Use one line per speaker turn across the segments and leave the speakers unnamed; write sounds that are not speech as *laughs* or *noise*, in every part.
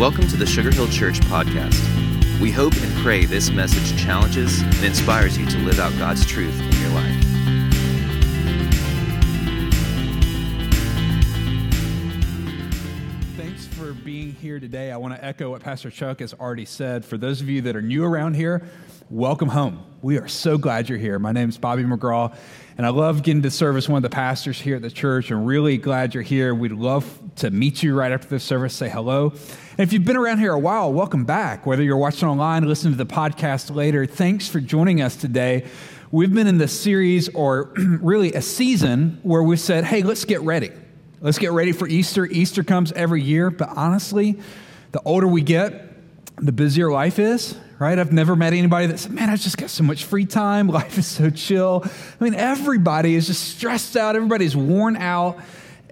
Welcome to the Sugar Hill Church podcast. We hope and pray this message challenges and inspires you to live out God's truth in your life.
Thanks for being here today. I want to echo what Pastor Chuck has already said. For those of you that are new around here, welcome home. We are so glad you're here. My name is Bobby McGraw, and I love getting to serve as one of the pastors here at the church. I'm really glad you're here. We'd love to meet you right after the service, say hello. And if you've been around here a while, welcome back. Whether you're watching online, listening to the podcast later, thanks for joining us today. We've been in this series, or *clears throat* really a season, where we've said, hey, let's get ready. Let's get ready for Easter. Easter comes every year, but honestly, the older we get, the busier life is, right? I've never met anybody that said, man, I've just got so much free time. *laughs* Life is so chill. I mean, everybody is just stressed out, everybody's worn out.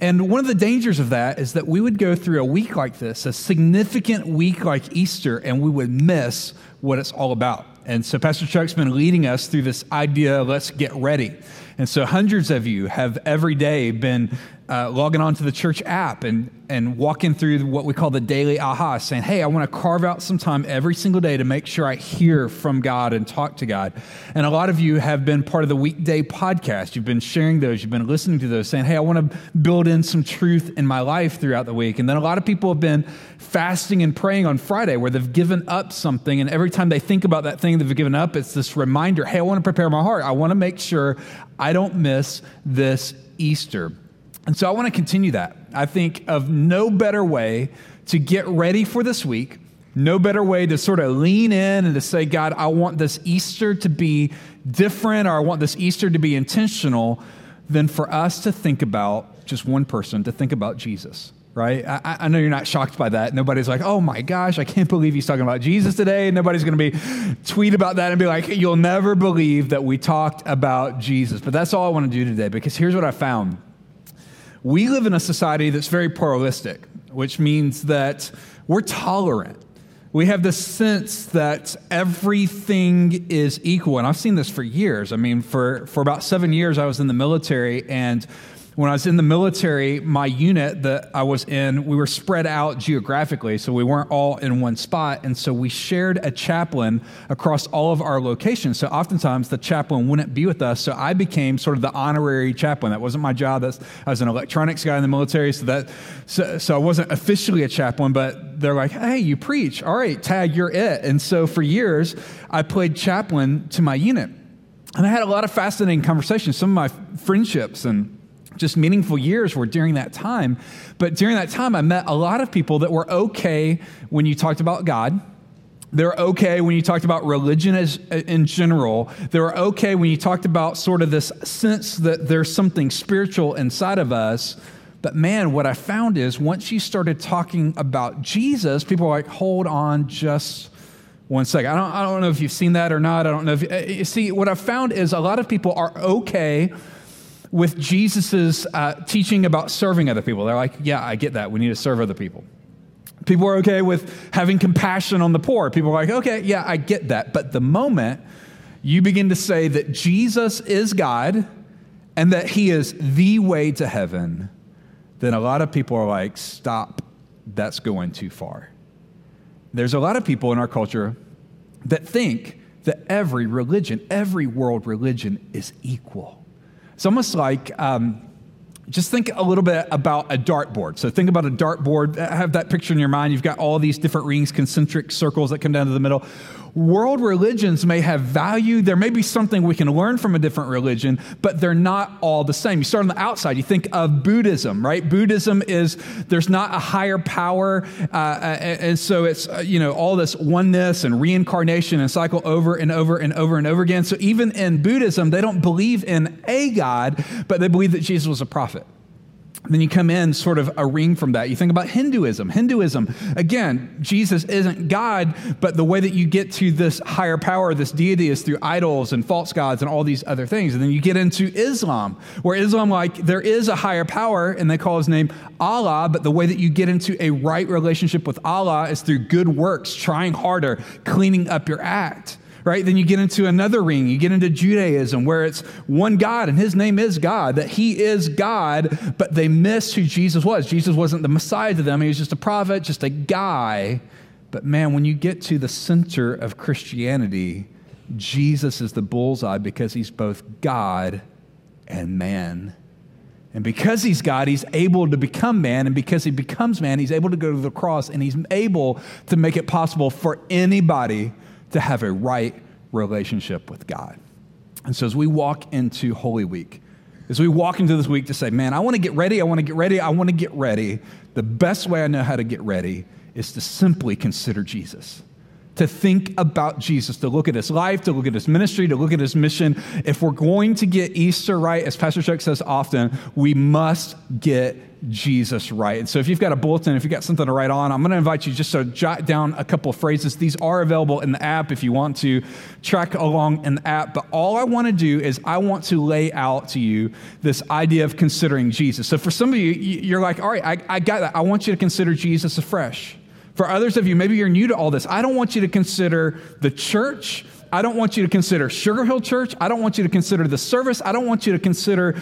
And one of the dangers of that is that we would go through a week like this, a significant week like Easter, and we would miss what it's all about. And so Pastor Chuck's been leading us through this idea, let's get ready. And so hundreds of you have every day been uh, logging onto the church app and, and walking through what we call the daily aha, saying, Hey, I want to carve out some time every single day to make sure I hear from God and talk to God. And a lot of you have been part of the weekday podcast. You've been sharing those, you've been listening to those, saying, Hey, I want to build in some truth in my life throughout the week. And then a lot of people have been fasting and praying on Friday where they've given up something. And every time they think about that thing they've given up, it's this reminder Hey, I want to prepare my heart. I want to make sure I don't miss this Easter. And so I want to continue that. I think of no better way to get ready for this week, no better way to sort of lean in and to say, God, I want this Easter to be different or I want this Easter to be intentional than for us to think about just one person, to think about Jesus right? I, I, know you're not shocked by that. Nobody's like, oh my gosh, I can't believe he's talking about Jesus today. Nobody's going to be tweet about that and be like, you'll never believe that we talked about Jesus. But that's all I want to do today because here's what I found we live in a society that's very pluralistic, which means that we're tolerant. We have this sense that everything is equal. And I've seen this for years. I mean, for, for about seven years, I was in the military, and when I was in the military, my unit that I was in, we were spread out geographically, so we weren't all in one spot. And so we shared a chaplain across all of our locations. So oftentimes the chaplain wouldn't be with us. So I became sort of the honorary chaplain. That wasn't my job. That's, I was an electronics guy in the military. So, that, so, so I wasn't officially a chaplain, but they're like, hey, you preach. All right, tag, you're it. And so for years, I played chaplain to my unit. And I had a lot of fascinating conversations, some of my friendships and just meaningful years were during that time. But during that time, I met a lot of people that were okay when you talked about God. They're okay when you talked about religion as, uh, in general. They were okay when you talked about sort of this sense that there's something spiritual inside of us. But man, what I found is once you started talking about Jesus, people were like, hold on just one second. I don't, I don't know if you've seen that or not. I don't know if you, uh, you see, what I found is a lot of people are okay with Jesus' uh, teaching about serving other people. They're like, yeah, I get that. We need to serve other people. People are okay with having compassion on the poor. People are like, okay, yeah, I get that. But the moment you begin to say that Jesus is God and that he is the way to heaven, then a lot of people are like, stop, that's going too far. There's a lot of people in our culture that think that every religion, every world religion is equal. It's almost like um, just think a little bit about a dartboard. So think about a dartboard. Have that picture in your mind. You've got all these different rings, concentric circles that come down to the middle world religions may have value. There may be something we can learn from a different religion, but they're not all the same. You start on the outside, you think of Buddhism, right? Buddhism is there's not a higher power. Uh, and so it's, uh, you know, all this oneness and reincarnation and cycle over and over and over and over again. So even in Buddhism, they don't believe in a God, but they believe that Jesus was a prophet. Then you come in sort of a ring from that. You think about Hinduism. Hinduism, again, Jesus isn't God, but the way that you get to this higher power, this deity, is through idols and false gods and all these other things. And then you get into Islam, where Islam, like, there is a higher power, and they call his name Allah, but the way that you get into a right relationship with Allah is through good works, trying harder, cleaning up your act right? Then you get into another ring. You get into Judaism where it's one God and his name is God, that he is God, but they miss who Jesus was. Jesus wasn't the Messiah to them, he was just a prophet, just a guy. But man, when you get to the center of Christianity, Jesus is the bullseye because he's both God and man. And because he's God, he's able to become man. And because he becomes man, he's able to go to the cross and he's able to make it possible for anybody to have a right relationship with God. And so as we walk into Holy Week, as we walk into this week to say, man, I want to get ready, I want to get ready, I want to get ready, the best way I know how to get ready is to simply consider Jesus to think about Jesus, to look at his life, to look at his ministry, to look at his mission. If we're going to get Easter right, as Pastor Chuck says often, we must get Jesus right. And so if you've got a bulletin, if you've got something to write on, I'm going to invite you just to jot down a couple of phrases. These are available in the app if you want to track along in the app. But all I want to do is I want to lay out to you this idea of considering Jesus. So for some of you, you're like, all right, I, I got that. I want you to consider Jesus afresh. For others of you, maybe you're new to all this. I don't want you to consider the church. I don't want you to consider Sugar Hill Church. I don't want you to consider the service. I don't want you to consider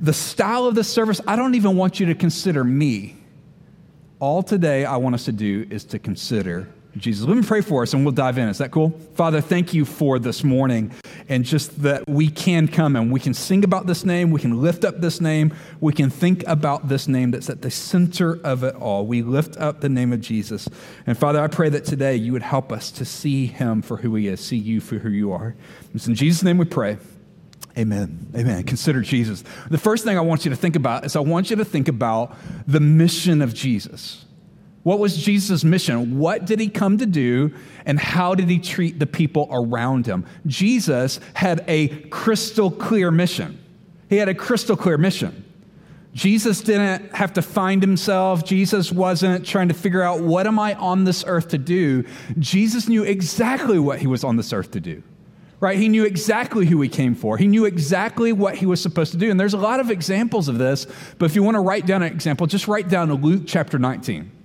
the style of the service. I don't even want you to consider me. All today I want us to do is to consider Jesus. Let me pray for us and we'll dive in. Is that cool? Father, thank you for this morning and just that we can come and we can sing about this name, we can lift up this name, we can think about this name that's at the center of it all. We lift up the name of Jesus. And Father, I pray that today you would help us to see him for who he is, see you for who you are. It's in Jesus' name we pray. Amen. Amen. Consider Jesus. The first thing I want you to think about is I want you to think about the mission of Jesus. What was Jesus' mission? What did he come to do? And how did he treat the people around him? Jesus had a crystal clear mission. He had a crystal clear mission. Jesus didn't have to find himself. Jesus wasn't trying to figure out what am I on this earth to do. Jesus knew exactly what he was on this earth to do. Right? He knew exactly who he came for. He knew exactly what he was supposed to do. And there's a lot of examples of this, but if you want to write down an example, just write down Luke chapter 19.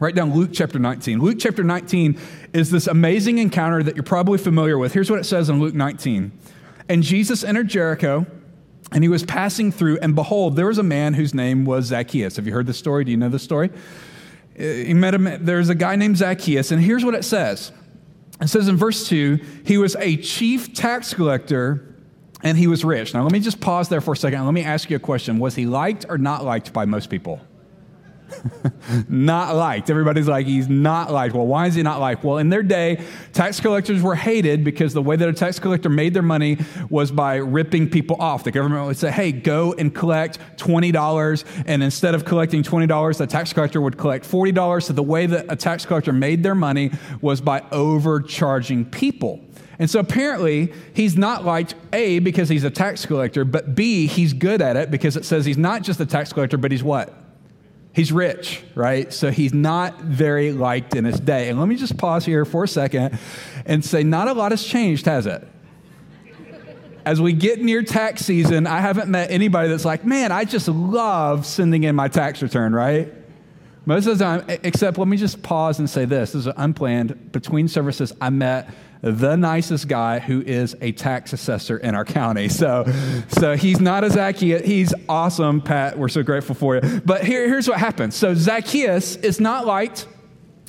Write down Luke chapter 19. Luke chapter 19 is this amazing encounter that you're probably familiar with. Here's what it says in Luke 19. And Jesus entered Jericho, and he was passing through, and behold, there was a man whose name was Zacchaeus. Have you heard this story? Do you know this story? He met him, there's a guy named Zacchaeus, and here's what it says. It says in verse 2, he was a chief tax collector and he was rich. Now, let me just pause there for a second. Let me ask you a question. Was he liked or not liked by most people? Not liked. Everybody's like, he's not liked. Well, why is he not liked? Well, in their day, tax collectors were hated because the way that a tax collector made their money was by ripping people off. The government would say, hey, go and collect $20. And instead of collecting $20, the tax collector would collect $40. So the way that a tax collector made their money was by overcharging people. And so apparently, he's not liked A, because he's a tax collector, but B, he's good at it because it says he's not just a tax collector, but he's what? He's rich, right? So he's not very liked in his day. And let me just pause here for a second and say, not a lot has changed, has it? As we get near tax season, I haven't met anybody that's like, man, I just love sending in my tax return, right? Most of the time, except let me just pause and say this. This is unplanned. Between services, I met the nicest guy who is a tax assessor in our county. *laughs* So, so he's not a Zacchaeus. He's awesome, Pat. We're so grateful for you. But here, here's what happens. So Zacchaeus is not liked.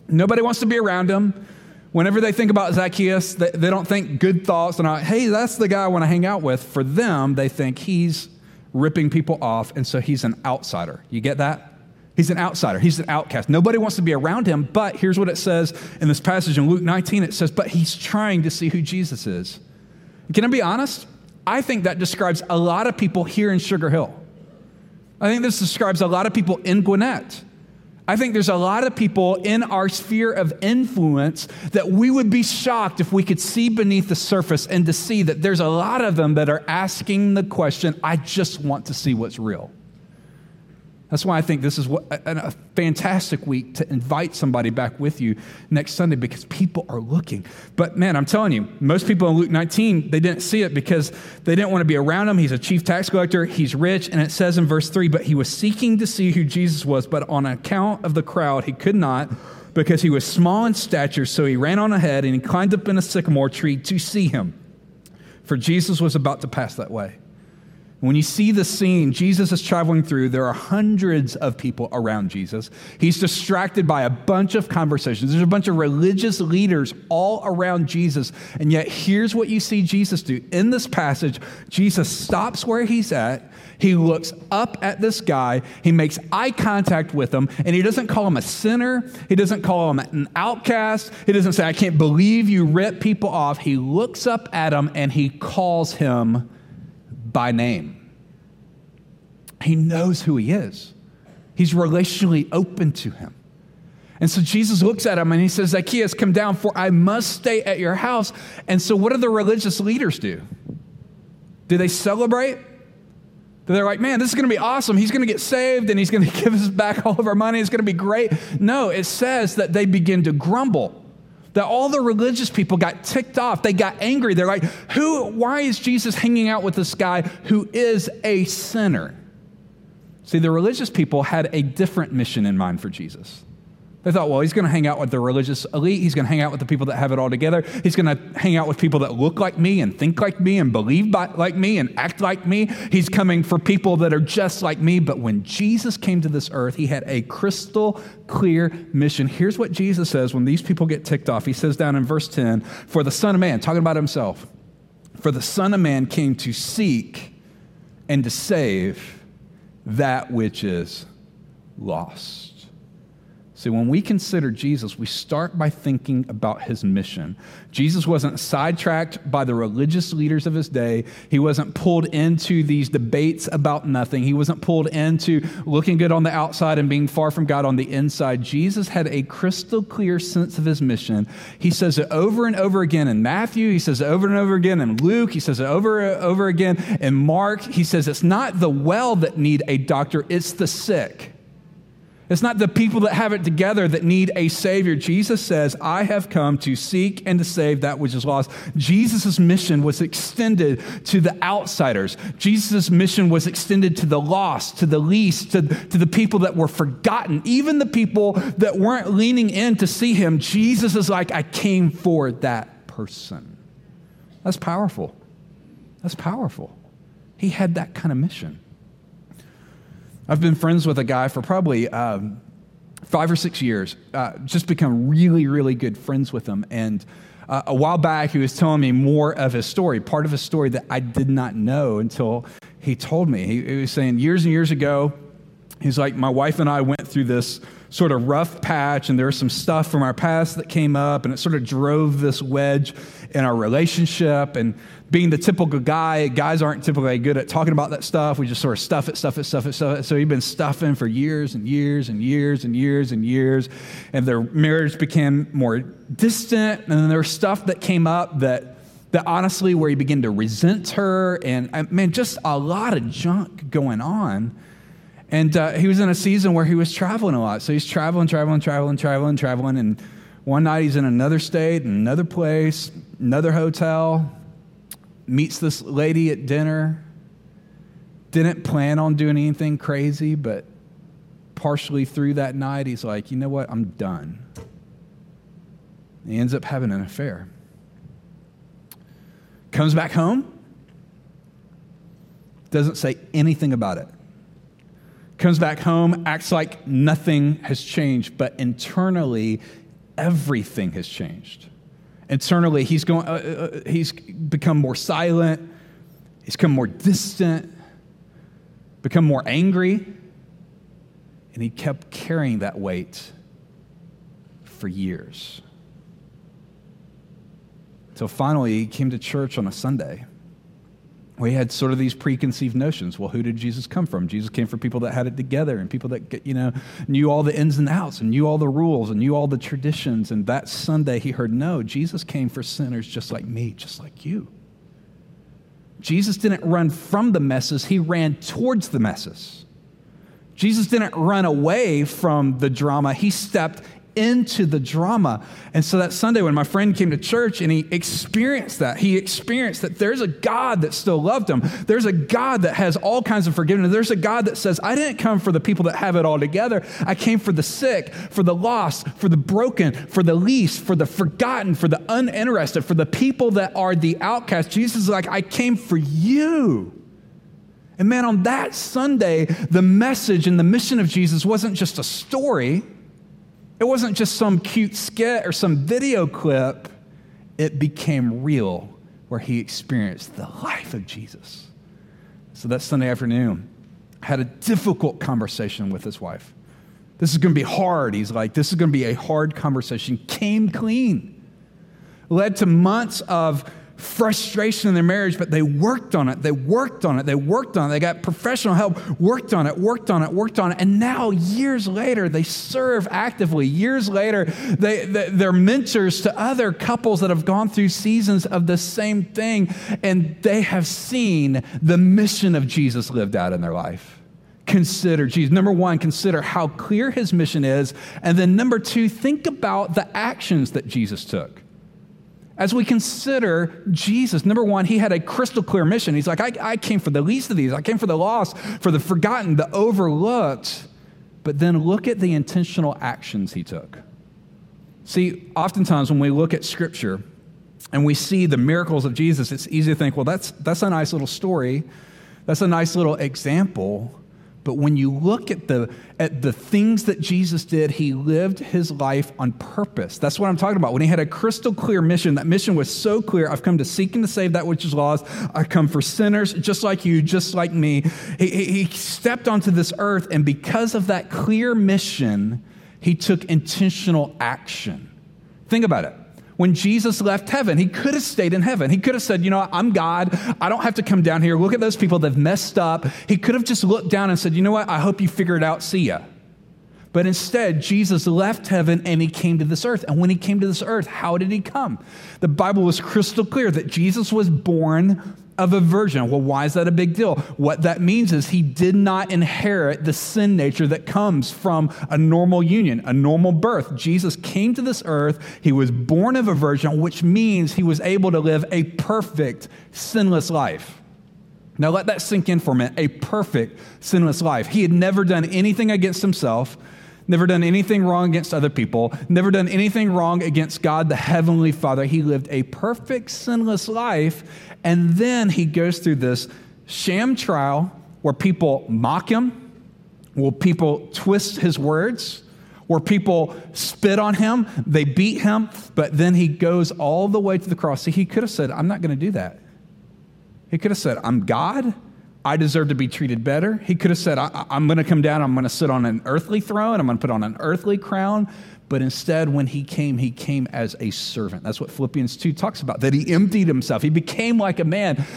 Nobody wants to be around him. Whenever they think about Zacchaeus, they, they don't think good thoughts. They're not, hey, that's the guy I want to hang out with. For them, they think he's ripping people off, and so he's an outsider. You get that? He's an outsider. He's an outcast. Nobody wants to be around him. But here's what it says in this passage in Luke 19 it says, But he's trying to see who Jesus is. Can I be honest? I think that describes a lot of people here in Sugar Hill. I think this describes a lot of people in Gwinnett. I think there's a lot of people in our sphere of influence that we would be shocked if we could see beneath the surface and to see that there's a lot of them that are asking the question, I just want to see what's real. That's why I think this is what, a, a, fantastic week to invite somebody back with you next Sunday because people are looking. But man, I'm telling you, most people in Luke 19, they didn't see it because they didn't want to be around him. He's a chief tax collector, he's rich, and it says in verse 3 but he was seeking to see who Jesus was, but on account of the crowd, he could not because he was small in stature. So he ran on ahead and he climbed up in a sycamore tree to see him, for Jesus was about to pass that way. When you see the scene, Jesus is traveling through. There are hundreds of people around Jesus. He's distracted by a bunch of conversations. There's a bunch of religious leaders all around Jesus. And yet, here's what you see Jesus do. In this passage, Jesus stops where he's at. He looks up at this guy. He makes eye contact with him. And he doesn't call him a sinner. He doesn't call him an outcast. He doesn't say, I can't believe you rip people off. He looks up at him and he calls him by name. He knows who he is, he's relationally open to him. And so Jesus looks at him and he says, Zacchaeus, come down, for I must stay at your house. And so, what do the religious leaders do? Do they celebrate? They're like, man, this is going to be awesome. He's going to get saved and he's going *laughs* to give us back all of our money. It's going to be great. No, it says that they begin to grumble that all the religious people got ticked off. They got angry. They're like, who, why is Jesus hanging out with this guy who is a sinner? See, the religious people had a different mission in mind for Jesus. They thought, well, he's going to hang out with the religious elite. He's going to hang out with the people that have it all together. He's going to hang out with people that look like me and think like me and believe by, like me and act like me. He's coming for people that are just like me. But when Jesus came to this earth, he had a crystal clear mission. Here's what Jesus says when these people get ticked off. He says down in verse 10 For the Son of Man, talking about himself, for the Son of Man came to seek and to save that which is lost. See, when we consider Jesus, we start by thinking about his mission. Jesus wasn't sidetracked by the religious leaders of his day. He wasn't pulled into these debates about nothing. He wasn't pulled into looking good on the outside and being far from God on the inside. Jesus had a crystal clear sense of his mission. He says it over and over again in Matthew. He says it over and over again in Luke. He says it over and over again in Mark. He says it's not the well that need a doctor, it's the sick. It's not the people that have it together that need a Savior. Jesus says, I have come to seek and to save that which is lost. Jesus' mission was extended to the outsiders. Jesus' mission was extended to the lost, to the least, to, to the people that were forgotten, even the people that weren't leaning in to see him. Jesus is like, I came for that person. That's powerful. That's powerful. He had that kind of mission. I've been friends with a guy for probably um, five or six years, uh, just become really, really good friends with him. And uh, a while back, he was telling me more of his story, part of his story that I did not know until he told me. He, he was saying years and years ago, he's like, my wife and I went through this sort of rough patch, and there was some stuff from our past that came up, and it sort of drove this wedge in our relationship. And being the typical guy, guys aren't typically good at talking about that stuff. We just sort of stuff it, stuff it, stuff it, stuff it. So he'd been stuffing for years and years and years and years and years. And their marriage became more distant. And then there was stuff that came up that, that honestly, where he began to resent her. And man, just a lot of junk going on. And uh, he was in a season where he was traveling a lot. So he's traveling, traveling, traveling, traveling, traveling. And one night he's in another state, another place, another hotel meets this lady at dinner, didn't plan on doing anything crazy, but partially through that night, he's like, you know what, I'm done. he ends up having an affair. Comes back home, doesn't say anything about it. Comes back home, acts like nothing has changed, but internally, everything has changed. Internally, he's, going, uh, uh, uh, he's become more silent, he's become more distant, become more angry, and he kept carrying that weight for years. Until finally, he came to church on a Sunday we had sort of these preconceived notions. Well, who did Jesus come from? Jesus came for people that had it together and people that you know knew all the ins and outs and knew all the rules and knew all the traditions. And that Sunday, he heard, no, Jesus came for sinners just like me, just like you. Jesus didn't run from the messes; he ran towards the messes. Jesus didn't run away from the drama; he stepped into the drama. And so that Sunday, when my friend came to church and he experienced that, he experienced that there's a God that still loved him. There's a God that has all kinds of forgiveness. There's a God that says, I didn't come for the people that have it all together. I came for the sick, for the lost, for the broken, for the least, for the forgotten, for the uninterested, for the people that are the outcast. Jesus is like, I came for you. And man, on that Sunday, the message and the mission of Jesus wasn't just a story. It wasn't just some cute skit or some video clip, it became real where he experienced the life of Jesus. So that Sunday afternoon, I had a difficult conversation with his wife. This is going to be hard. He's like, this is going to be a hard conversation. Came clean. Led to months of frustration in their marriage, but they worked on it. They worked on it. They worked on it. They got professional help, worked on it, worked on it, worked on it. And now, years later, they serve actively. Years later, they, they, are mentors to other couples that have gone through seasons of the same thing, and they have seen the mission of Jesus lived out in their life consider Jesus. Number one, consider how clear his mission is. And then number two, think about the actions that Jesus took as we consider Jesus, number one, he had a crystal clear mission. He's like, I, I, came for the least of these. I came for the lost, for the forgotten, the overlooked. But then look at the intentional actions he took. See, oftentimes when we look at scripture and we see the miracles of Jesus, it's easy to think, well, that's, that's a nice little story. That's a nice little example. But when you look at the, at the things that Jesus did, he lived his life on purpose. That's what I'm talking about. When he had a crystal clear mission, that mission was so clear I've come to seek and to save that which is lost. I come for sinners just like you, just like me. He, he, he stepped onto this earth, and because of that clear mission, he took intentional action. Think about it when Jesus left heaven. He could have stayed in heaven. He could have said, You know, I'm God. I don't have to come down here. Look at those people that have messed up. He could have just looked down and said, You know what? I hope you figure it out. See ya. But instead, Jesus left heaven and he came to this earth. And when he came to this earth, how did he come? The Bible was crystal clear that Jesus was born of a virgin. Well, why is that a big deal? What that means is he did not inherit the sin nature that comes from a normal union, a normal birth. Jesus came to this earth, he was born of a virgin, which means he was able to live a perfect, sinless life. Now, let that sink in for a minute a perfect, sinless life. He had never done anything against himself never done anything wrong against other people, never done anything wrong against God, the Heavenly Father. He lived a perfect, sinless life. And then he goes through this sham trial where people mock him, where people twist his words, where people spit on him, they beat him, but then he goes all the way to the cross. See, he could have said, I'm not going to do that. He could have said, I'm God. I deserve to be treated better. He could have said, I, am going to come down, I'm going to sit on an earthly throne, I'm going to put on an earthly crown. But instead, when he came, he came as a servant. That's what Philippians 2 talks about, that he emptied himself. He became like a man,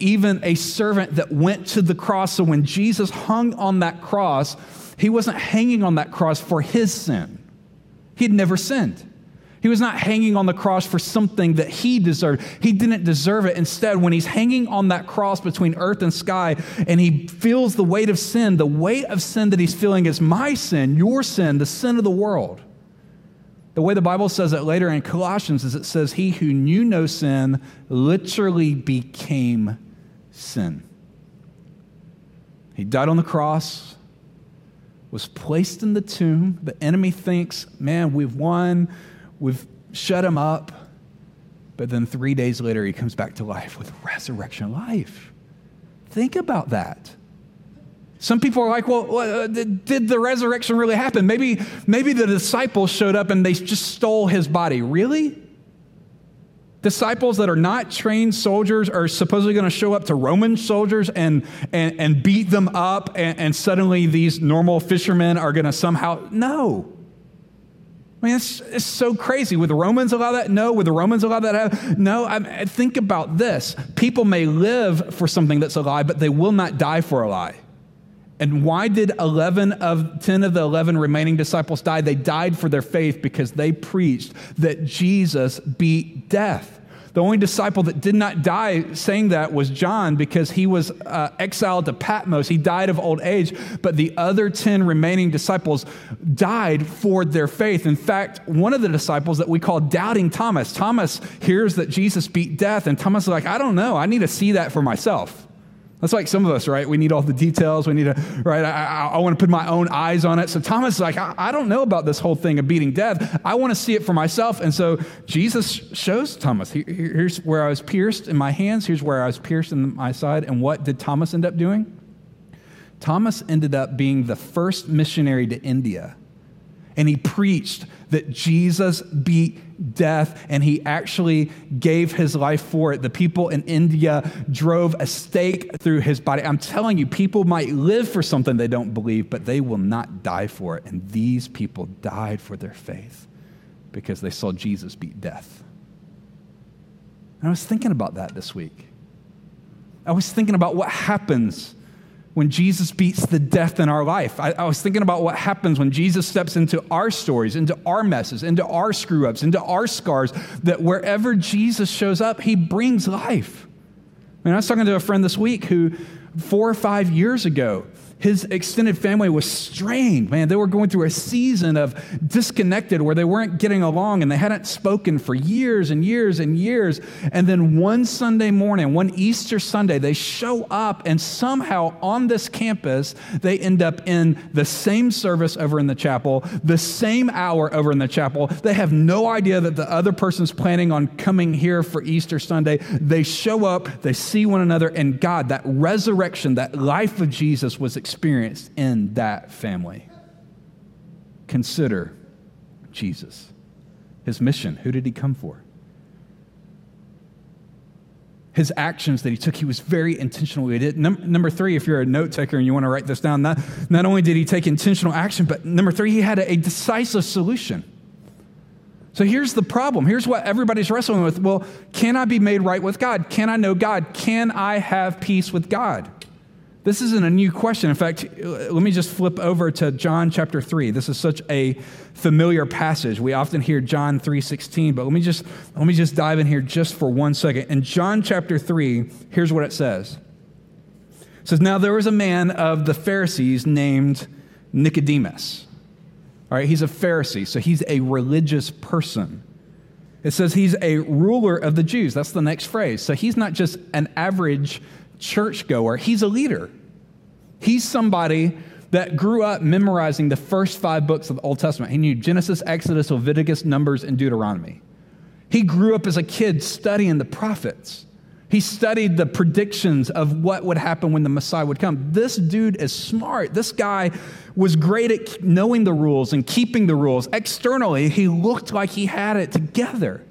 even a servant that went to the cross. So when Jesus hung on that cross, he wasn't hanging on that cross for his sin, he'd never sinned. He was not hanging on the cross for something that he deserved. He didn't deserve it. Instead, when he's hanging on that cross between earth and sky and he feels the weight of sin, the weight of sin that he's feeling is my sin, your sin, the sin of the world. The way the Bible says it later in Colossians is it says, He who knew no sin literally became sin. He died on the cross, was placed in the tomb. The enemy thinks, man, we've won. We've shut him up. But then three days later, he comes back to life with resurrection life. Think about that. Some people are like, well, uh, did the resurrection really happen? Maybe, maybe the disciples showed up and they just stole his body. Really? Disciples that are not trained soldiers are supposedly going to show up to Roman soldiers and, and, and beat them up, and, and suddenly these normal fishermen are going to somehow. No. I mean, it's, it's so crazy. Would the Romans allow that? No. Would the Romans allow that? No. I think about this. People may live for something that's a lie, but they will not die for a lie. And why did 11 of 10 of the 11 remaining disciples die? They died for their faith because they preached that Jesus beat death. The only disciple that did not die saying that was John because he was uh, exiled to Patmos. He died of old age, but the other 10 remaining disciples died for their faith. In fact, one of the disciples that we call Doubting Thomas, Thomas hears that Jesus beat death, and Thomas is like, I don't know, I need to see that for myself. That's like some of us, right? We need all the details. We need to, right? I, I, I want to put my own eyes on it. So Thomas is like, I, I don't know about this whole thing of beating death. I want to see it for myself. And so Jesus shows Thomas, here's where I was pierced in my hands. Here's where I was pierced in my side. And what did Thomas end up doing? Thomas ended up being the first missionary to India. And he preached that Jesus beat death and he actually gave his life for it. The people in India drove a stake through his body. I'm telling you, people might live for something they don't believe, but they will not die for it. And these people died for their faith because they saw Jesus beat death. And I was thinking about that this week. I was thinking about what happens when Jesus beats the death in our life. I, I, was thinking about what happens when Jesus steps into our stories, into our messes, into our screw ups, into our scars, that wherever Jesus shows up, he brings life. I, mean, I was talking to a friend this week who, four or five years ago, his extended family was strained. Man, they were going through a season of disconnected where they weren't getting along and they hadn't spoken for years and years and years. And then one Sunday morning, one Easter Sunday, they show up and somehow on this campus, they end up in the same service over in the chapel, the same hour over in the chapel. They have no idea that the other person's planning on coming here for Easter Sunday. They show up, they see one another, and God, that resurrection, that life of Jesus was experienced in that family. Consider Jesus, his mission. Who did he come for? His actions that he took, he was very intentional. Num- number three, if you're a note taker and you want to write this down, not, not only did he take intentional action, but number three, he had a, a decisive solution. So here's the problem. Here's what everybody's wrestling with. Well, can I be made right with God? Can I know God? Can I have peace with God? This isn't a new question. In fact, let me just flip over to John chapter 3. This is such a familiar passage. We often hear John 3:16, but let me just let me just dive in here just for one second. In John chapter 3, here's what it says. It says, "Now there was a man of the Pharisees named Nicodemus." All right, he's a Pharisee, so he's a religious person. It says he's a ruler of the Jews. That's the next phrase. So he's not just an average churchgoer, he's a leader. He's somebody that grew up memorizing the first five books of the Old Testament. He knew Genesis, Exodus, Leviticus, Numbers, and Deuteronomy. He grew up as a kid studying the prophets. He studied the predictions of what would happen when the Messiah would come. This dude is smart. This guy was great at knowing the rules and keeping the rules. Externally, he looked like he had it together.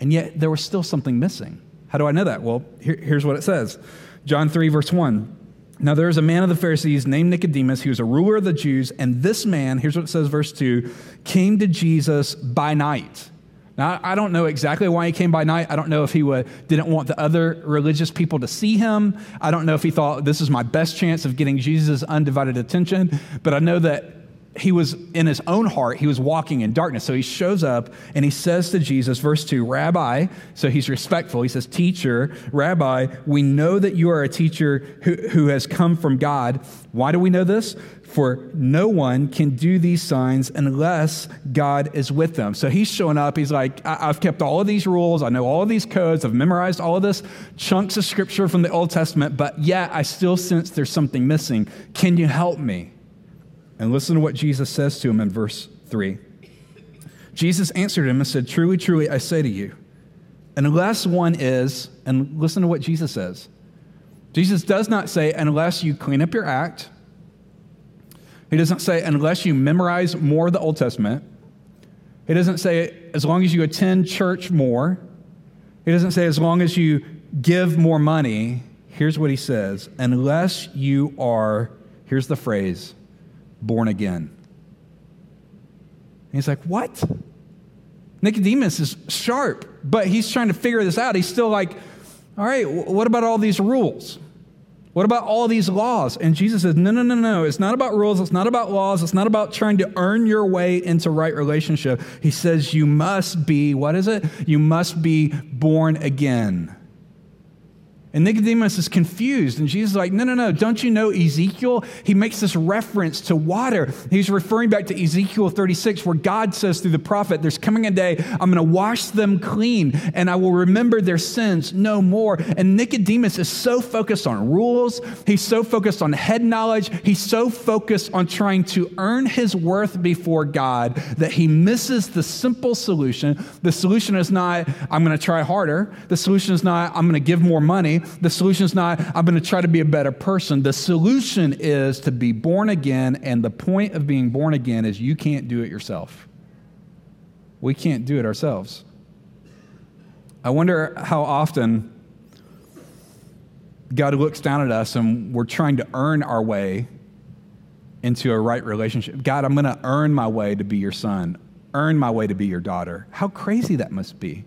And yet, there was still something missing. How do I know that? Well, here, here's what it says John 3, verse 1. Now there was a man of the Pharisees named Nicodemus. He was a ruler of the Jews. And this man, here's what it says, verse 2, came to Jesus by night. Now, I don't know exactly why he came by night. I don't know if he would, didn't want the other religious people to see him. I don't know if he thought this is my best chance of getting Jesus' undivided attention. But I know that he was in his own heart, he was walking in darkness. So he shows up and he says to Jesus, verse 2, Rabbi, so he's respectful. He says, Teacher, Rabbi, we know that you are a teacher who, who has come from God. Why do we know this? For no one can do these signs unless God is with them. So he's showing up. He's like, I- have kept all of these rules. I know all of these codes. I've memorized all of this chunks of scripture from the Old Testament, but yet I still sense there's something missing. Can you help me? And listen to what Jesus says to him in verse 3. Jesus answered him and said, Truly, truly, I say to you, unless one is, and listen to what Jesus says. Jesus does not say, unless you clean up your act. He doesn't say, unless you memorize more of the Old Testament. He doesn't say, as long as you attend church more. He doesn't say, as long as you give more money. Here's what he says unless you are, here's the phrase, born again. And he's like, What? Nicodemus is sharp, but he's trying to figure this out. He's still like, All right, what about all these rules? What about all these laws? And Jesus says, No, no, no, no. It's not about rules. It's not about laws. It's not about trying to earn your way into right relationship. He says, You must be, what is it? You must be born again. And Nicodemus is confused. And Jesus is like, no, no, no. Don't you know Ezekiel? He makes this reference to water. He's referring back to Ezekiel 36, where God says through the prophet, There's coming a day, I'm going to wash them clean, and I will remember their sins no more. And Nicodemus is so focused on rules. He's so focused on head knowledge. He's so focused on trying to earn his worth before God that he misses the simple solution. The solution is not, I'm going to try harder. The solution is not, I'm going to give more money. The solution is not, I'm going to try to be a better person. The solution is to be born again. And the point of being born again is you can't do it yourself. We can't do it ourselves. I wonder how often God looks down at us and we're trying to earn our way into a right relationship. God, I'm going to earn my way to be your son, earn my way to be your daughter. How crazy that must be.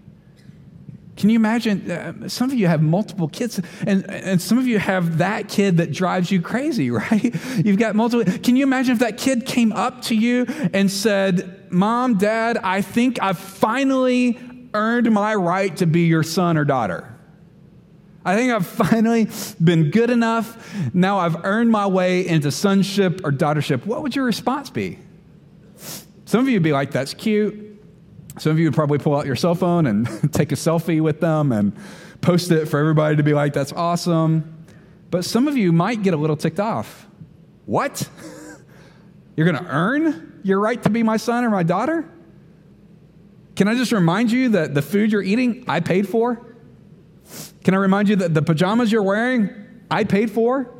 Can you imagine? Uh, some of you have multiple kids, and, and some of you have that kid that drives you crazy, *laughs* right? You've got multiple. Can you imagine if that kid came up to you and said, Mom, Dad, I think I've finally earned my right to be your son or daughter? I think I've finally been good enough. Now I've earned my way into sonship or daughtership. What would your response be? Some of you would be like, That's cute. Some of you would probably pull out your cell phone and *laughs* take a selfie with them and post it for everybody to be like, that's awesome. But some of you might get a little ticked off. What? *laughs* You're going to earn your right to be my son or my daughter? Can I just remind you that the food you're eating, I paid for? Can I remind you that the pajamas you're wearing, I paid for?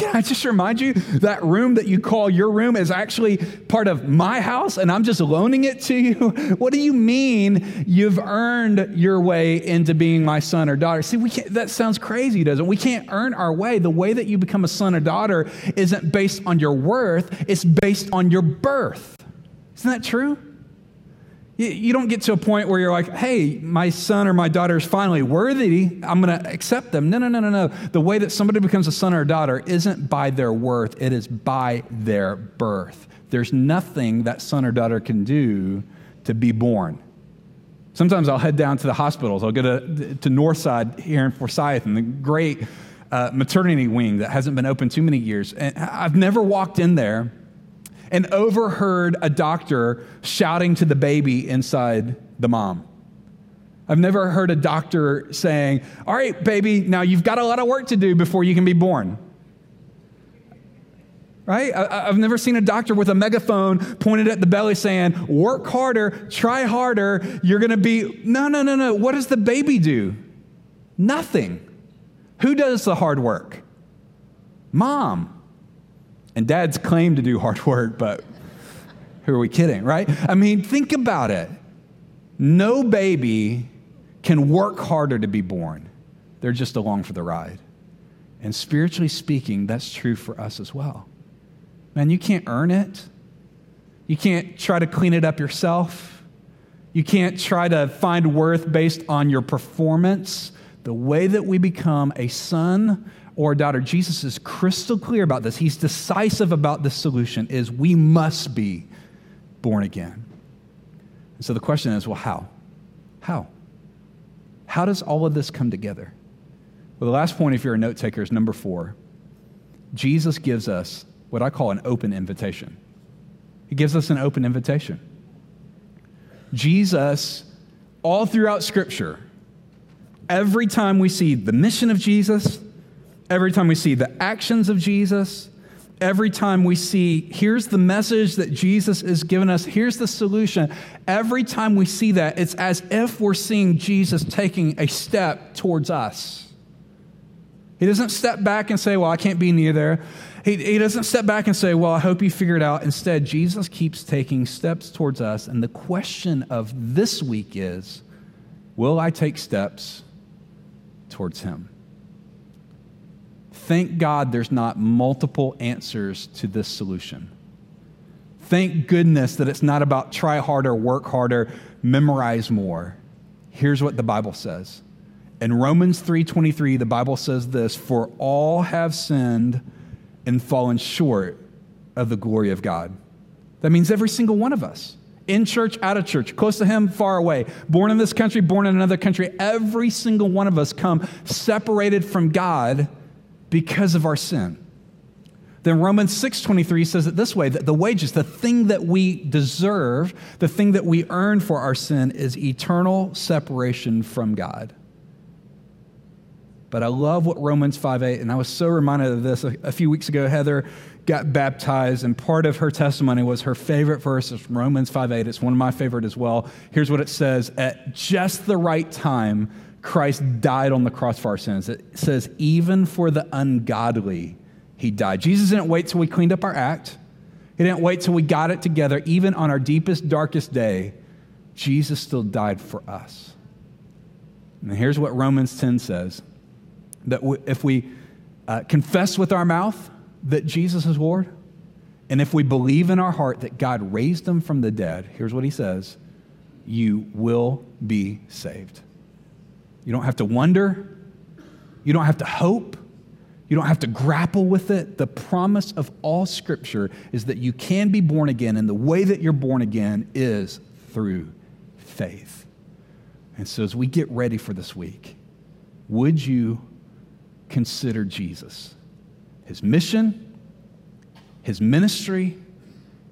Can I just remind you that room that you call your room is actually part of my house and I'm just loaning it to you? *laughs* What do you mean you've earned your way into being my son or daughter? See, we can't, that sounds crazy, doesn't it? We can't earn our way. The way that you become a son or daughter isn't based on your worth, it's based on your birth. Isn't that true? You don't get to a point where you're like, hey, my son or my daughter is finally worthy. I'm going to accept them. No, no, no, no, no. The way that somebody becomes a son or a daughter isn't by their worth, it is by their birth. There's nothing that son or daughter can do to be born. Sometimes I'll head down to the hospitals. I'll go to, to Northside here in Forsyth and the great uh, maternity wing that hasn't been open too many years. And I've never walked in there and overheard a doctor shouting to the baby inside the mom. I've never heard a doctor saying, All right, baby, now you've got a lot of work to do before you can be born. Right? I, have never seen a doctor with a megaphone pointed at the belly saying, Work harder, try harder, you're going to be. No, no, no, no. What does the baby do? Nothing. Who does the hard work? Mom. And dads claim to do hard *laughs* work, but who are we kidding, right? I mean, think about it. No baby can work harder to be born, they're just along for the ride. And spiritually speaking, that's true for us as well. Man, you can't earn it. You can't try to clean it up yourself. You can't try to find worth based on your performance. The way that we become a son or daughter, Jesus is crystal clear about this. He's decisive about this solution is we must be born again. And so the question is, well, how? How? How does all of this come together? Well, the last point, if you're a note taker, is number four. Jesus gives us what I call an open invitation. He gives us an open invitation. Jesus, all throughout Scripture, every time we see the mission of Jesus, every time we see the actions of Jesus, every time we see, here's the message that Jesus is giving us, here's the solution, every time we see that, it's as if we're seeing Jesus taking a step towards us. He doesn't step back and say, Well, I can't be near there. He, he doesn't step back and say, Well, I hope you figure it out. Instead, Jesus keeps taking steps towards us. And the question of this week is Will I take steps towards him? Thank God there's not multiple answers to this solution. Thank goodness that it's not about try harder, work harder, memorize more. Here's what the Bible says In Romans 3:23, the Bible says this, "For all have sinned and fallen short of the glory of God." That means every single one of us. In church, out of church, close to him, far away, born in this country, born in another country, every single one of us come separated from God because of our sin. Then Romans 6:23 says it this way that the wages, the thing that we deserve, the thing that we earn for our sin is eternal separation from God. But I love what Romans 5:8 and I was so reminded of this a, a few weeks ago Heather got baptized and part of her testimony was her favorite verse is Romans 5:8. It's one of my favorite as well. Here's what it says, at just the right time Christ died on the cross for our sins. It says even for the ungodly he died. Jesus didn't wait till we cleaned up our act. He didn't wait till we got it together. Even on our deepest, darkest day, Jesus still died for us. And here's what Romans 10 says that if we uh, confess with our mouth that Jesus is Lord, and if we believe in our heart that God raised him from the dead, here's what he says you will be saved. You don't have to wonder, you don't have to hope, you don't have to grapple with it. The promise of all Scripture is that you can be born again, and the way that you're born again is through faith. And so, as we get ready for this week, would you consider Jesus, his mission, his ministry,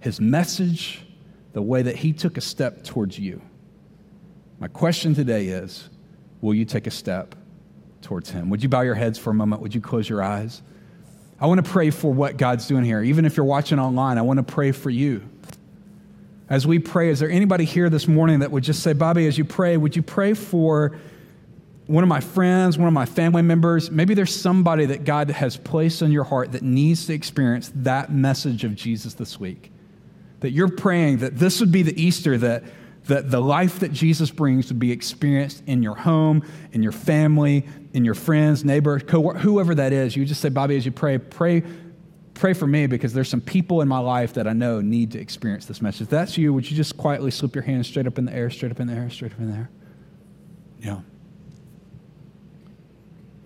his message, the way that he took a step towards you? My question today is will you take a step towards Him. Would you bow your heads for a moment? Would you close your eyes? I want to pray for what God's doing here. Even if you're watching online, I want to pray for you. As we pray, is there anybody here this morning that would just say, Bobby, as you pray, would you pray for one of my friends, one of my family members? Maybe there's somebody that God has placed in your heart that needs to experience that message of Jesus this week. That you're praying that this would be the Easter that that the life that Jesus brings would be experienced in your home, in your family, in your friends, neighbor, whoever that is. You just say, Bobby, as you pray, pray, pray for me because there's some people in my life that I know need to experience this message. If that's you, would you just quietly slip your hand straight up in the air, straight up in the air, straight up in the air? Yeah.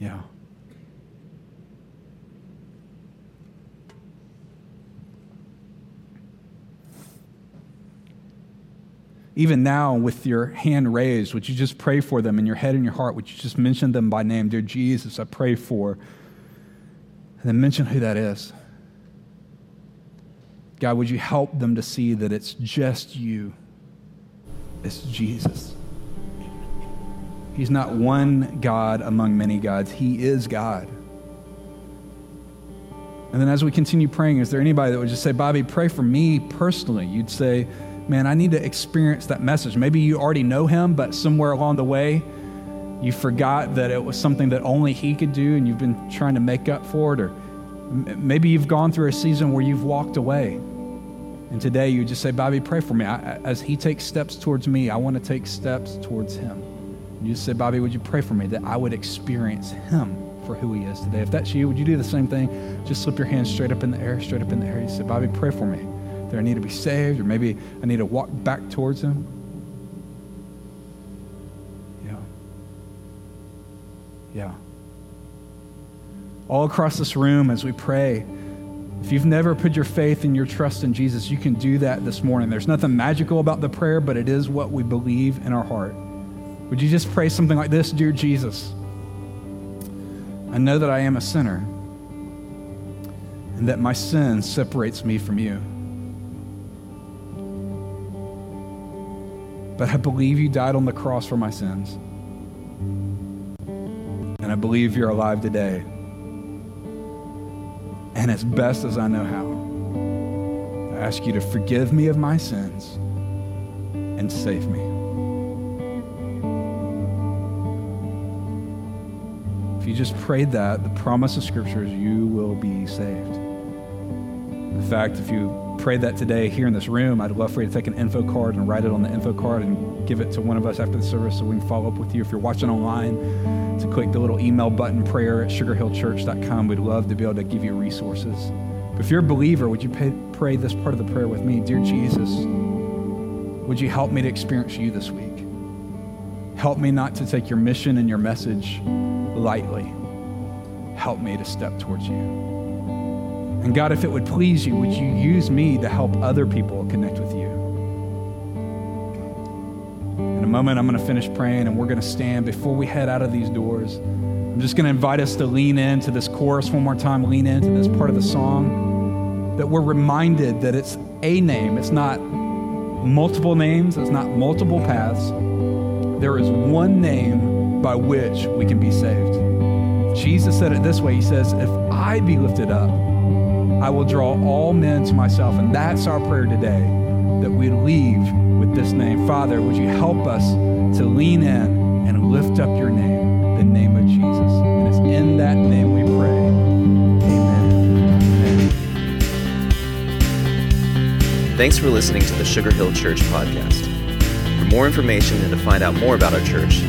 Yeah. Even now with your hand raised, would you just pray for them in your head and your heart? Would you just mention them by name? Dear Jesus, I pray for. And then mention who that is. God, would you help them to see that it's just you? It's Jesus. He's not one God among many gods, He is God. And then as we continue praying, is there anybody that would just say, Bobby, pray for me personally? You'd say, man, I need to experience that message. Maybe you already know him, but somewhere along the way, you forgot that it was something that only he could do and you've been trying to make up for it. Or maybe you've gone through a season where you've walked away. And today you just say, Bobby, pray for me. I, as he takes steps towards me, I want to take steps towards him. And you just say, Bobby, would you pray for me that I would experience him for who he is today? If that's you, would you do the same thing? Just slip your hand straight up in the air, straight up in the air. You say, Bobby, pray for me that I need to be saved, or maybe I need to walk back towards Him. Yeah. Yeah. All across this room as we pray, if you've never put your faith and your trust in Jesus, you can do that this morning. There's nothing magical about the prayer, but it is what we believe in our heart. Would you just pray something like this Dear Jesus, I know that I am a sinner and that my sin separates me from you. But I believe you died on the cross for my sins. And I believe you're alive today. And as best as I know how, I ask you to forgive me of my sins and save me. If you just prayed that, the promise of Scripture is you will be saved. In fact, if you prayed that today here in this room, I'd love for you to take an info card and write it on the info card and give it to one of us after the service so we can follow up with you. If you're watching online, to click the little email button prayer at sugarhillchurch.com. We'd love to be able to give you resources. But if you're a believer, would you pay, pray this part of the prayer with me? Dear Jesus, would you help me to experience you this week? Help me not to take your mission and your message lightly. Help me to step towards you. And God, if it would please you, would you use me to help other people connect with you? In a moment, I'm going to finish praying and we're going to stand before we head out of these doors. I'm just going to invite us to lean into this chorus one more time, lean into this part of the song, that we're reminded that it's a name. It's not multiple names, it's not multiple paths. There is one name by which we can be saved. Jesus said it this way He says, If I be lifted up, I will draw all men to myself. And that's our prayer today, that we leave with this name. Father, would you help us to lean in and lift up your name? the name of Jesus. And it's in that name we pray.
Amen. Thanks for listening to the Sugar Hill Church podcast. For more information and to find out more about our church,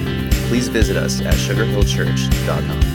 please visit us at sugarhillchurch.com.